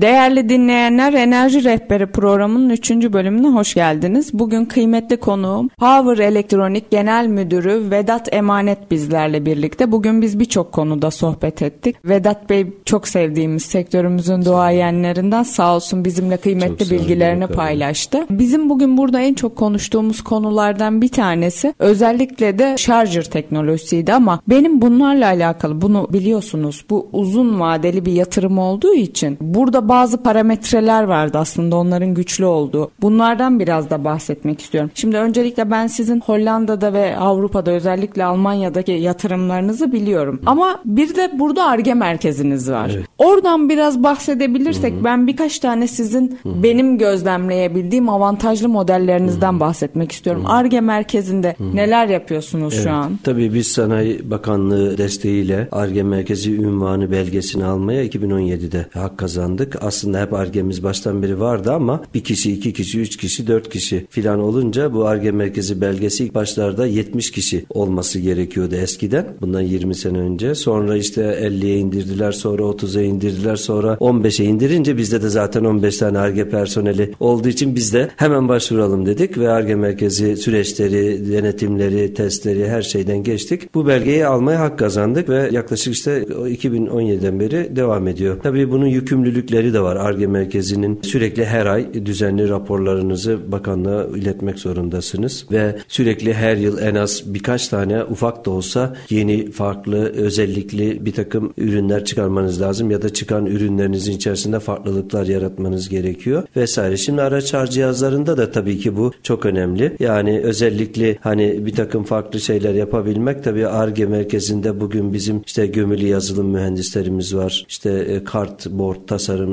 Değerli dinleyenler Enerji Rehberi programının 3. bölümüne hoş geldiniz. Bugün kıymetli konuğum Power Elektronik Genel Müdürü Vedat Emanet bizlerle birlikte. Bugün biz birçok konuda sohbet ettik. Vedat Bey çok sevdiğimiz sektörümüzün duayenlerinden sağ olsun bizimle kıymetli bilgilerini paylaştı. Bizim bugün burada en çok konuştuğumuz konulardan bir tanesi özellikle de şarjır teknolojisiydi ama benim bunlarla alakalı bunu biliyorsunuz bu uzun vadeli bir yatırım olduğu için burada bazı parametreler vardı aslında onların güçlü olduğu. Bunlardan biraz da bahsetmek istiyorum. Şimdi öncelikle ben sizin Hollanda'da ve Avrupa'da özellikle Almanya'daki yatırımlarınızı biliyorum. Ama bir de burada ARGE merkeziniz var. Evet. Oradan biraz bahsedebilirsek Hı-hı. ben birkaç tane sizin Hı-hı. benim gözlemleyebildiğim avantajlı modellerinizden Hı-hı. bahsetmek istiyorum. ARGE merkezinde Hı-hı. neler yapıyorsunuz evet. şu an? Tabii biz Sanayi Bakanlığı desteğiyle ARGE merkezi ünvanı belgesini almaya 2017'de hak kazandık aslında hep argemiz baştan beri vardı ama bir kişi, iki kişi, üç kişi, dört kişi filan olunca bu arge merkezi belgesi ilk başlarda 70 kişi olması gerekiyordu eskiden. Bundan 20 sene önce. Sonra işte 50'ye indirdiler, sonra 30'a indirdiler, sonra 15'e indirince bizde de zaten 15 tane arge personeli olduğu için biz de hemen başvuralım dedik ve arge merkezi süreçleri, denetimleri, testleri her şeyden geçtik. Bu belgeyi almaya hak kazandık ve yaklaşık işte 2017'den beri devam ediyor. Tabii bunun yükümlülükleri de var. ARGE merkezinin sürekli her ay düzenli raporlarınızı bakanlığa iletmek zorundasınız ve sürekli her yıl en az birkaç tane ufak da olsa yeni farklı özellikli bir takım ürünler çıkarmanız lazım ya da çıkan ürünlerinizin içerisinde farklılıklar yaratmanız gerekiyor vesaire. Şimdi araç şarj cihazlarında da tabii ki bu çok önemli. Yani özellikle hani bir takım farklı şeyler yapabilmek tabii ARGE merkezinde bugün bizim işte gömülü yazılım mühendislerimiz var. İşte e, kart, board,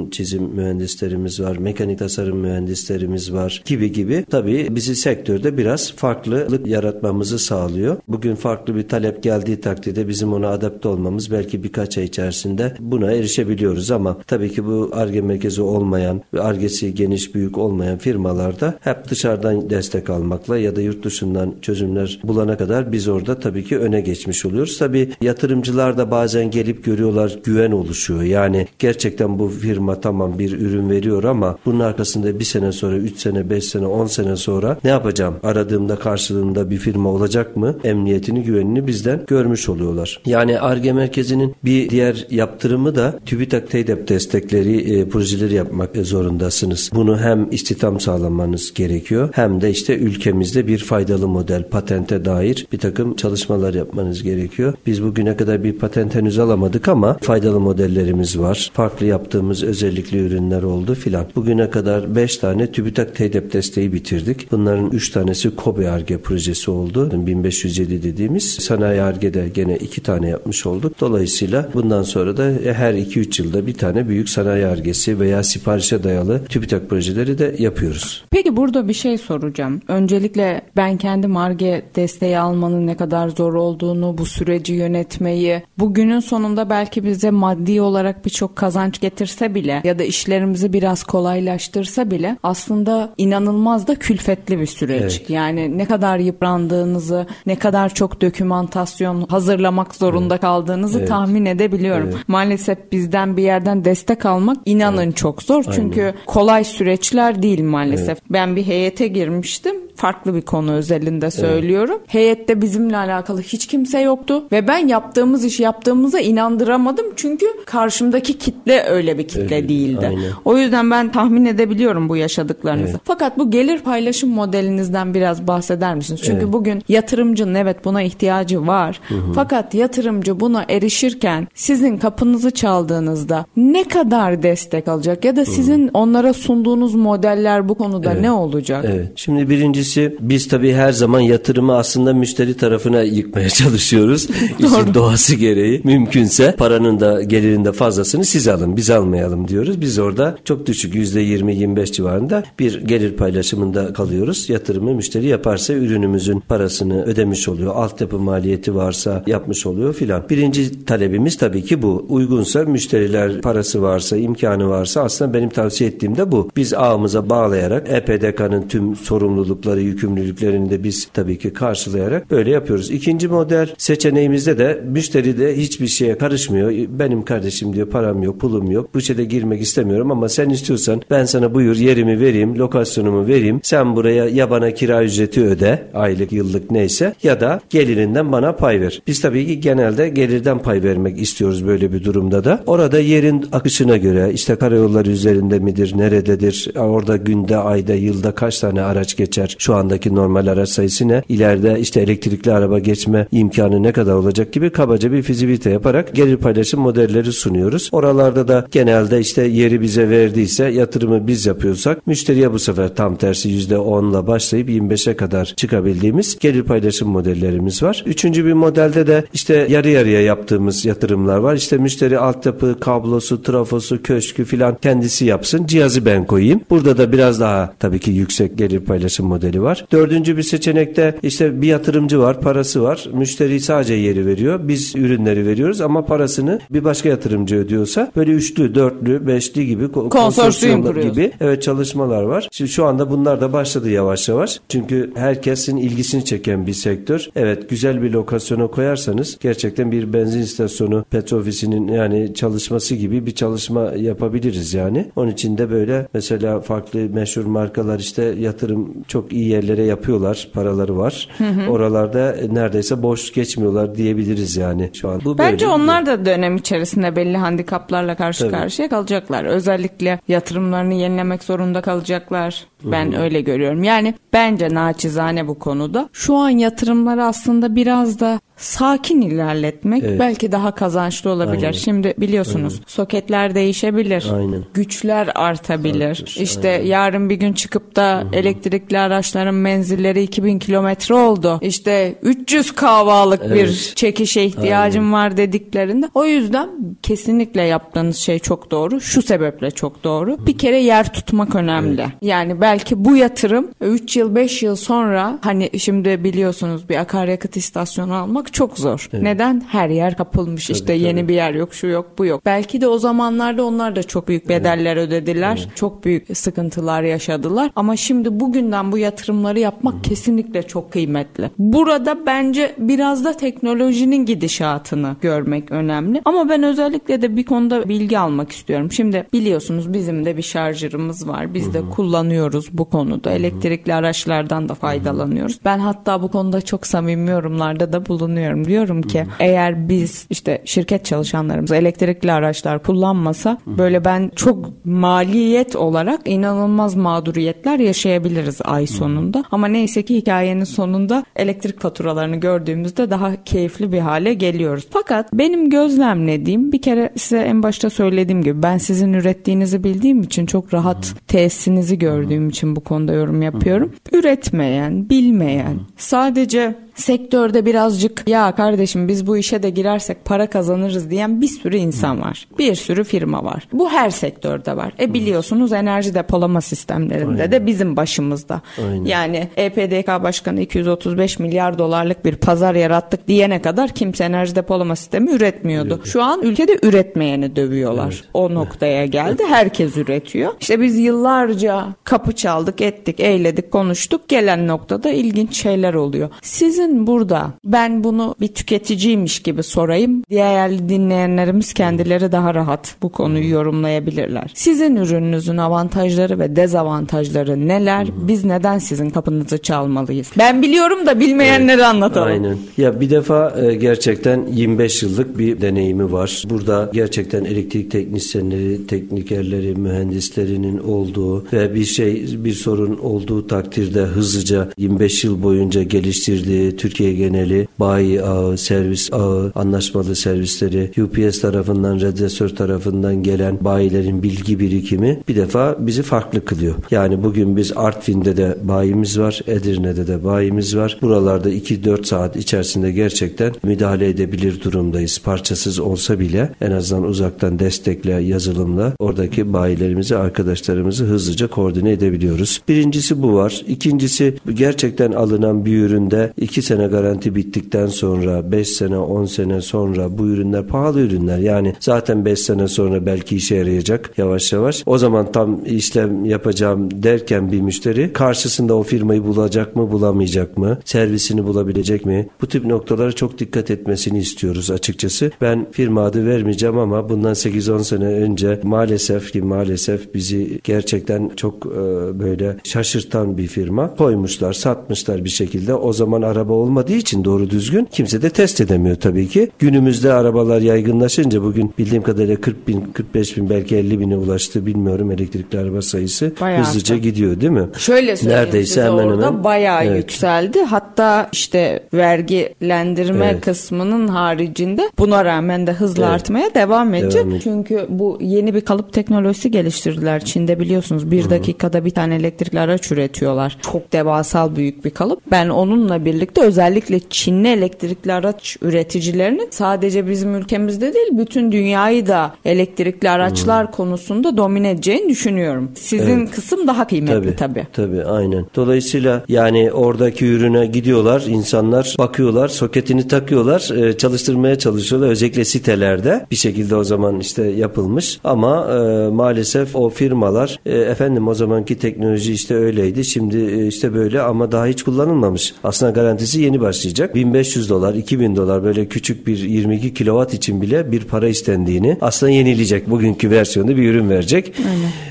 çizim mühendislerimiz var, mekanik tasarım mühendislerimiz var gibi gibi. Tabii bizi sektörde biraz farklılık yaratmamızı sağlıyor. Bugün farklı bir talep geldiği takdirde bizim ona adapte olmamız belki birkaç ay içerisinde buna erişebiliyoruz ama tabii ki bu ARGE merkezi olmayan ve ARGE'si geniş büyük olmayan firmalarda hep dışarıdan destek almakla ya da yurt dışından çözümler bulana kadar biz orada tabii ki öne geçmiş oluyoruz. Tabii yatırımcılar da bazen gelip görüyorlar güven oluşuyor. Yani gerçekten bu firma firma tamam bir ürün veriyor ama bunun arkasında bir sene sonra, üç sene, beş sene, on sene sonra ne yapacağım? Aradığımda karşılığında bir firma olacak mı? Emniyetini, güvenini bizden görmüş oluyorlar. Yani ARGE merkezinin bir diğer yaptırımı da TÜBİTAK TEDEP destekleri e, projeleri yapmak zorundasınız. Bunu hem istihdam sağlamanız gerekiyor hem de işte ülkemizde bir faydalı model, patente dair bir takım çalışmalar yapmanız gerekiyor. Biz bugüne kadar bir patent henüz alamadık ama faydalı modellerimiz var. Farklı yaptığımız özellikli ürünler oldu filan. Bugüne kadar 5 tane TÜBİTAK TEDEP desteği bitirdik. Bunların 3 tanesi KOBE ARGE projesi oldu. 1507 dediğimiz sanayi ARGE'de gene 2 tane yapmış olduk. Dolayısıyla bundan sonra da her 2-3 yılda bir tane büyük sanayi ARGE'si veya siparişe dayalı TÜBİTAK projeleri de yapıyoruz. Peki burada bir şey soracağım. Öncelikle ben kendi ARGE desteği almanın ne kadar zor olduğunu, bu süreci yönetmeyi, bugünün sonunda belki bize maddi olarak birçok kazanç getirse bile bile ya da işlerimizi biraz kolaylaştırsa bile aslında inanılmaz da külfetli bir süreç. Evet. Yani ne kadar yıprandığınızı, ne kadar çok dokümantasyon hazırlamak zorunda evet. kaldığınızı evet. tahmin edebiliyorum. Evet. Maalesef bizden bir yerden destek almak inanın evet. çok zor. Çünkü Aynen. kolay süreçler değil maalesef. Evet. Ben bir heyete girmiştim farklı bir konu özelinde söylüyorum. Evet. Heyette bizimle alakalı hiç kimse yoktu ve ben yaptığımız işi yaptığımıza inandıramadım çünkü karşımdaki kitle öyle bir kitle öyle, değildi. Aynen. O yüzden ben tahmin edebiliyorum bu yaşadıklarınızı. Evet. Fakat bu gelir paylaşım modelinizden biraz bahseder misiniz? Çünkü evet. bugün yatırımcının evet buna ihtiyacı var. Hı hı. Fakat yatırımcı buna erişirken sizin kapınızı çaldığınızda ne kadar destek alacak ya da sizin hı. onlara sunduğunuz modeller bu konuda evet. ne olacak? Evet. Şimdi birincisi biz tabii her zaman yatırımı aslında müşteri tarafına yıkmaya çalışıyoruz. İşin doğası gereği. Mümkünse paranın da gelirin de fazlasını siz alın biz almayalım diyoruz. Biz orada çok düşük %20-25 civarında bir gelir paylaşımında kalıyoruz. Yatırımı müşteri yaparsa ürünümüzün parasını ödemiş oluyor. Altyapı maliyeti varsa yapmış oluyor filan. Birinci talebimiz tabii ki bu. Uygunsa müşteriler parası varsa, imkanı varsa aslında benim tavsiye ettiğim de bu. Biz ağımıza bağlayarak EPDK'nın tüm sorumlulukları yükümlülüklerini de biz tabii ki karşılayarak böyle yapıyoruz. İkinci model seçeneğimizde de müşteri de hiçbir şeye karışmıyor. Benim kardeşim diyor param yok, pulum yok. Bu şeyde girmek istemiyorum ama sen istiyorsan ben sana buyur yerimi vereyim, lokasyonumu vereyim. Sen buraya ya bana kira ücreti öde, aylık, yıllık neyse ya da gelirinden bana pay ver. Biz tabii ki genelde gelirden pay vermek istiyoruz böyle bir durumda da. Orada yerin akışına göre işte karayolları üzerinde midir, nerededir, orada günde, ayda, yılda kaç tane araç geçer, şu andaki normal araç sayısı ne, ileride işte elektrikli araba geçme imkanı ne kadar olacak gibi kabaca bir fizibilite yaparak gelir paylaşım modelleri sunuyoruz. Oralarda da genelde işte yeri bize verdiyse yatırımı biz yapıyorsak müşteriye bu sefer tam tersi %10'la başlayıp 25'e kadar çıkabildiğimiz gelir paylaşım modellerimiz var. Üçüncü bir modelde de işte yarı yarıya yaptığımız yatırımlar var. İşte müşteri altyapı, kablosu, trafosu, köşkü filan kendisi yapsın. Cihazı ben koyayım. Burada da biraz daha tabii ki yüksek gelir paylaşım modeli var. Dördüncü bir seçenekte işte bir yatırımcı var, parası var. Müşteri sadece yeri veriyor. Biz ürünleri veriyoruz ama parasını bir başka yatırımcı ödüyorsa böyle üçlü, dörtlü, beşli gibi konsorsiyum gibi evet çalışmalar var. Şimdi şu anda bunlar da başladı yavaş yavaş. Çünkü herkesin ilgisini çeken bir sektör. Evet güzel bir lokasyona koyarsanız gerçekten bir benzin istasyonu, petrol ofisinin yani çalışması gibi bir çalışma yapabiliriz yani. Onun için de böyle mesela farklı meşhur markalar işte yatırım çok iyi yerlere yapıyorlar. Paraları var. Hı hı. Oralarda neredeyse boş geçmiyorlar diyebiliriz yani şu an. Bu Bence böyle onlar da dönem içerisinde belli handikaplarla karşı Tabii. karşıya kalacaklar. Özellikle yatırımlarını yenilemek zorunda kalacaklar. Ben Hı-hı. öyle görüyorum. Yani bence naçizane bu konuda. Şu an yatırımları aslında biraz da sakin ilerletmek evet. belki daha kazançlı olabilir. Aynen. Şimdi biliyorsunuz Aynen. soketler değişebilir. Aynen. Güçler artabilir. Artır. İşte Aynen. yarın bir gün çıkıp da Hı-hı. elektrikli araçların menzilleri 2000 kilometre oldu. İşte 300 kahvalık evet. bir çekişe ihtiyacım Aynen. var dediklerinde. O yüzden kesinlikle yaptığınız şey çok doğru. Şu sebeple çok doğru. Hı-hı. Bir kere yer tutmak önemli. Evet. Yani belki bu yatırım 3 yıl 5 yıl sonra hani şimdi biliyorsunuz bir akaryakıt istasyonu almak çok zor. Evet. Neden? Her yer kapılmış tabii, işte tabii. yeni bir yer yok şu yok bu yok. Belki de o zamanlarda onlar da çok büyük bedeller evet. ödediler. Evet. Çok büyük sıkıntılar yaşadılar. Ama şimdi bugünden bu yatırımları yapmak Hı. kesinlikle çok kıymetli. Burada bence biraz da teknolojinin gidişatını görmek önemli. Ama ben özellikle de bir konuda bilgi almak istiyorum. Şimdi biliyorsunuz bizim de bir şarjırımız var. Biz Hı. de kullanıyoruz bu konuda. Elektrikli araçlardan da faydalanıyoruz. Ben hatta bu konuda çok samimi yorumlarda da bulunuyorum savunuyorum. Diyorum ki eğer biz işte şirket çalışanlarımız elektrikli araçlar kullanmasa böyle ben çok maliyet olarak inanılmaz mağduriyetler yaşayabiliriz ay sonunda. Ama neyse ki hikayenin sonunda elektrik faturalarını gördüğümüzde daha keyifli bir hale geliyoruz. Fakat benim gözlemlediğim bir kere size en başta söylediğim gibi ben sizin ürettiğinizi bildiğim için çok rahat tesisinizi gördüğüm için bu konuda yorum yapıyorum. Üretmeyen, bilmeyen, sadece sektörde birazcık ya kardeşim biz bu işe de girersek para kazanırız diyen bir sürü insan var. Bir sürü firma var. Bu her sektörde var. E biliyorsunuz enerji depolama sistemlerinde Aynen. de bizim başımızda. Aynen. Yani EPDK Başkanı 235 milyar dolarlık bir pazar yarattık diyene kadar kimse enerji depolama sistemi üretmiyordu. Şu an ülkede üretmeyeni dövüyorlar. Evet. O noktaya geldi. Herkes üretiyor. İşte biz yıllarca kapı çaldık, ettik, eyledik, konuştuk. Gelen noktada ilginç şeyler oluyor. Sizin sizin burada ben bunu bir tüketiciymiş gibi sorayım. Diğer dinleyenlerimiz kendileri daha rahat bu konuyu yorumlayabilirler. Sizin ürününüzün avantajları ve dezavantajları neler? Biz neden sizin kapınızı çalmalıyız? Ben biliyorum da bilmeyenleri evet, anlatalım. Aynen. Ya bir defa e, gerçekten 25 yıllık bir deneyimi var. Burada gerçekten elektrik teknisyenleri, teknikerleri, mühendislerinin olduğu ve bir şey bir sorun olduğu takdirde hızlıca 25 yıl boyunca geliştirdiği Türkiye geneli bayi ağı, servis ağı, anlaşmalı servisleri, UPS tarafından, radyatör tarafından gelen bayilerin bilgi birikimi bir defa bizi farklı kılıyor. Yani bugün biz Artvin'de de bayimiz var, Edirne'de de bayimiz var. Buralarda 2-4 saat içerisinde gerçekten müdahale edebilir durumdayız. Parçasız olsa bile en azından uzaktan destekle, yazılımla oradaki bayilerimizi, arkadaşlarımızı hızlıca koordine edebiliyoruz. Birincisi bu var. İkincisi gerçekten alınan bir üründe 2 2 sene garanti bittikten sonra 5 sene 10 sene sonra bu ürünler pahalı ürünler. Yani zaten 5 sene sonra belki işe yarayacak yavaş yavaş. O zaman tam işlem yapacağım derken bir müşteri karşısında o firmayı bulacak mı bulamayacak mı? Servisini bulabilecek mi? Bu tip noktalara çok dikkat etmesini istiyoruz açıkçası. Ben firma adı vermeyeceğim ama bundan 8-10 sene önce maalesef ki maalesef bizi gerçekten çok e, böyle şaşırtan bir firma koymuşlar, satmışlar bir şekilde. O zaman araba olmadığı için doğru düzgün kimse de test edemiyor tabii ki. Günümüzde arabalar yaygınlaşınca bugün bildiğim kadarıyla 40 bin, 45 bin belki 50 bine ulaştı bilmiyorum elektrikli araba sayısı Bayağı hızlıca arttı. gidiyor değil mi? Şöyle söyleyeyim Neredeyse size hemen orada hemen. bayağı Evet. yükseldi. Hatta işte vergilendirme Evet. kısmının haricinde buna rağmen de hızla Evet. artmaya devam edecek. Devam. Çünkü bu yeni bir kalıp teknolojisi geliştirdiler. Çin'de biliyorsunuz bir dakikada bir tane elektrikli araç üretiyorlar. Çok devasal büyük bir kalıp. Ben onunla birlikte özellikle Çinli elektrikli araç üreticilerinin sadece bizim ülkemizde değil bütün dünyayı da elektrikli araçlar konusunda domine edeceğini düşünüyorum. Sizin kısım daha kıymetli tabii. Tabii aynen. Dolayısıyla yani oradaki ürüne gidiyorlar insanlar bakıyorlar soketini takıyorlar e, çalıştırmaya çalışıyorlar özellikle sitelerde bir şekilde o zaman işte yapılmış ama e, maalesef o firmalar e, efendim o zamanki teknoloji işte öyleydi şimdi e, işte böyle ama daha hiç kullanılmamış. Aslında garantisi yeni başlayacak. 1500 dolar 2000 dolar böyle küçük bir 22 kilowatt için bile bir para istendiğini aslında yenileyecek. Bugünkü versiyonda bir ürün verecek.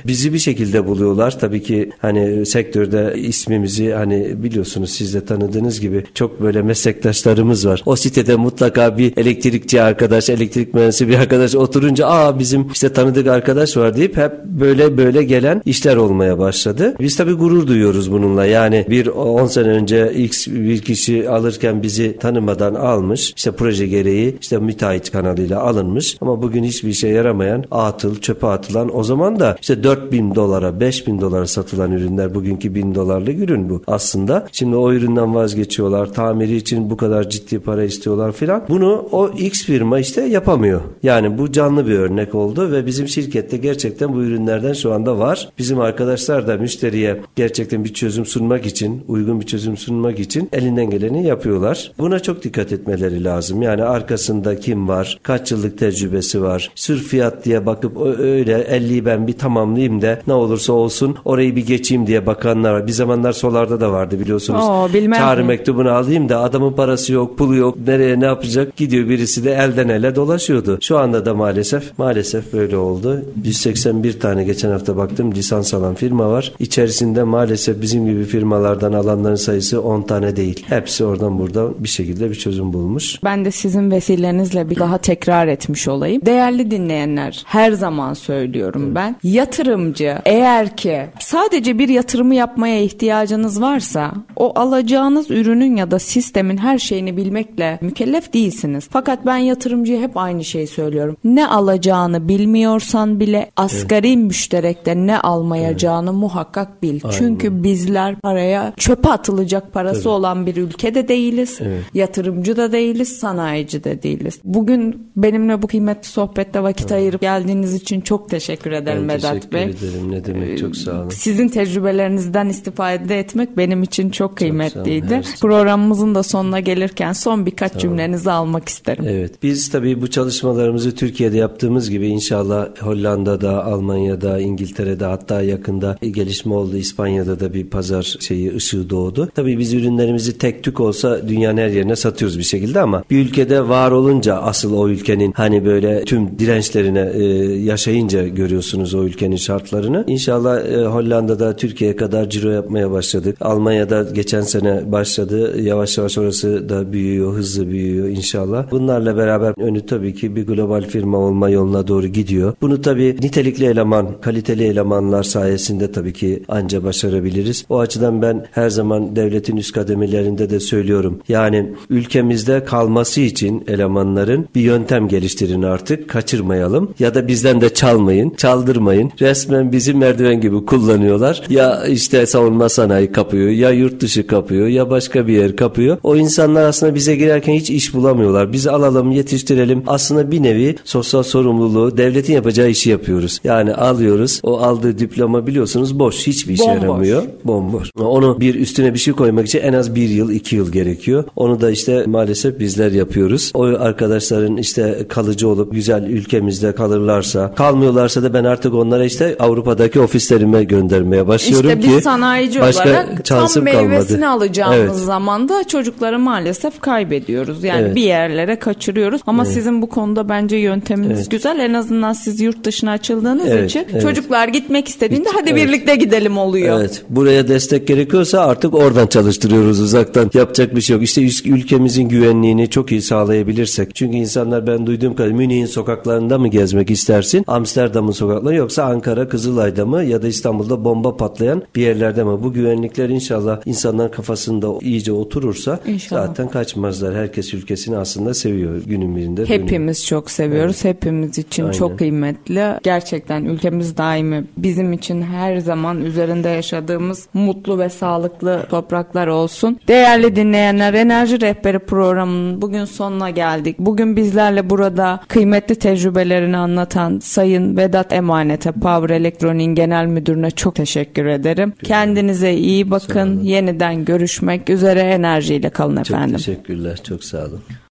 Bizi bir şekilde buluyorlar. Tabii ki hani sektörde ismimizi hani biliyorsunuz siz de tanıdığınız gibi çok böyle meslektaşlarımız var. O sitede mutlaka bir elektrikçi arkadaş, elektrik mühendisi bir arkadaş oturunca aa bizim işte tanıdık arkadaş var deyip hep böyle böyle gelen işler olmaya başladı. Biz tabii gurur duyuyoruz bununla. Yani bir 10 sene önce X bir kişi alırken bizi tanımadan almış. İşte proje gereği işte müteahhit kanalıyla alınmış. Ama bugün hiçbir işe yaramayan atıl, çöpe atılan o zaman da işte 4000 dolara, 5000 dolara satılan ürünler bugünkü 1000 dolarlık ürün bu aslında. Şimdi o üründen vazgeçiyorlar. Tamiri için bu kadar ciddi para istiyorlar filan. Bunu o X firma işte yapamıyor. Yani bu canlı bir örnek oldu ve bizim şirkette gerçekten bu ürünlerden şu anda var. Bizim arkadaşlar da müşteriye gerçekten bir çözüm sunmak için, uygun bir çözüm sunmak için elinden geleni yapıyorlar. Buna çok dikkat etmeleri lazım. Yani arkasında kim var, kaç yıllık tecrübesi var. Sırf fiyat diye bakıp "Ö- öyle 50'yi ben bir tamamlayayım da ne olursa olsun orayı bir geçeyim diye bakanlar var. Bir zamanlar solarda da vardı biliyorsunuz. Oo, Çağrı mi? mektubunu alayım da adamın parası yok, pulu yok. Nereye ne yapacak? Gidiyor birisi de elden ele dolaşıyordu. Şu anda da maalesef maalesef böyle oldu. 181 tane geçen hafta baktım lisans alan firma var. İçerisinde maalesef bizim gibi firmalardan alanların sayısı 10 tane değil. Hepsi oradan buradan bir şekilde bir çözüm bulmuş. Ben de sizin vesilenizle bir daha tekrar etmiş olayım. Değerli dinleyenler, her zaman söylüyorum ben. Yatırımcı eğer ki sadece bir yatırımı yapmaya ihtiyacınız varsa o alacağınız ürünün ya da sistemin her şeyini bilmekle mükellef değilsiniz. Fakat ben yatırımcıya hep aynı şeyi söylüyorum. Ne alacağını bilmiyorsan bile asgari müşterekte ne almayacağını muhakkak bil. Çünkü bizler paraya çöpe atılacak parası olan bir ülkede değiliz. Yatırımcı da değiliz, sanayici de değiliz. Bugün benimle bu kıymetli sohbette vakit ayırıp geldiğiniz için çok teşekkür ederim Ben Vedat teşekkür Bey. ederim. Ne demek çok sağ olun. Sizin tecrübelerinizden istifade etmek benim için çok kıymetliydi. şey. Programımızın da sonuna gelirken son birkaç cümlenizi almak isterim. Evet. Biz tabii bu çalışmalarımızı Türkiye'de yaptığımız gibi inşallah Hollanda'da, Almanya'da, İngiltere'de hatta yakında gelişme oldu. İspanya'da da bir pazar şeyi ışığı doğdu. Tabii biz ürünlerimizi tek tük olsa dünyanın her yerine satıyoruz bir şekilde ama bir ülkede var olunca asıl o ülkenin hani böyle tüm dirençlerine e, yaşayınca görüyorsunuz o ülkenin şartlarını. İnşallah e, Hollanda'da Türkiye'ye kadar ciro yapmaya başladık. Almanya'da geçen sene başladı. Yavaş yavaş orası da büyüyor, hızlı büyüyor inşallah. Bunlarla beraber önü tabii ki bir global firma olma yoluna doğru gidiyor. Bunu tabii nitelikli eleman, kaliteli elemanlar sayesinde tabii ki anca başarabiliriz. O açıdan ben her zaman devletin üst kademelerinde de söylüyorum. Yani ülkemizde kalması için elemanların bir yöntem geliştirin artık. Kaçırmayalım ya da bizden de çalmayın, çaldırmayın. Resmen bizi merdiven gibi kullanıyorlar. Ya işte savunma sanayi kapıyor, ya yurt dışı kapıyor, ya başka bir yer kapıyor. O insanlar aslında bize girerken hiç iş bulamıyorlar. Biz alalım, yetiştirelim. Aslında bir nevi sosyal sorumluluğu devletin yapacağı işi yapıyoruz. Yani alıyoruz. O aldığı diploma biliyorsunuz boş. Hiçbir işe Bomboş. yaramıyor. Bomboş. Onu bir üstüne bir şey koymak için en az bir yıl, iki yıl gerekiyor. Onu da işte maalesef bizler yapıyoruz. O arkadaşların işte kalıcı olup güzel ülkemizde kalırlarsa, kalmıyorlarsa da ben artık onlara işte Avrupa'daki ofislerime göndermeye başlıyorum işte ki biz sanayici başka olarak tam meyvesini kalmadı. alacağımız Evet. zaman da çocukları maalesef kaybediyoruz. Yani Evet. bir yerlere kaçırıyoruz. Ama sizin bu konuda bence yönteminiz Evet. güzel. En azından siz yurt dışına açıldığınız Evet, için evet. çocuklar gitmek istediğinde hadi Evet. birlikte gidelim oluyor. Evet. Buraya destek gerekiyorsa artık oradan çalıştırıyoruz uzaktan. Yapacak bir şey yok. İşte ül- ülkemizin güvenliğini çok iyi sağlayabilirsek. Çünkü insanlar ben duyduğum kadar Münih'in sokaklarında mı gezmek istersin? Amsterdam'ın sokakları yoksa Ankara, Kızılay'da mı ya da İstanbul'da bomba patlayan bir yerlerde mi? Bu güvenlikler inşallah insanların kafasında iyice oturursa İnşallah. zaten kaçmazlar. Herkes ülkesini aslında seviyor günün birinde. dönüyor. Hepimiz çok seviyoruz. Hepimiz için Aynen. çok kıymetli. Gerçekten ülkemiz daimi bizim için her zaman üzerinde yaşadığımız mutlu ve sağlıklı topraklar olsun. Değerli dinleyenler Enerji Rehberi programının bugün sonuna geldik. Bugün bizlerle burada kıymetli tecrübelerini anlatan Sayın Vedat Emanet'e Power Elektronik'in genel müdürüne çok teşekkür ederim. Kendinize iyi bakın. Yeniden görüşmek üzere enerjiyle kalın Çok efendim. teşekkürler. Çok sağ olun.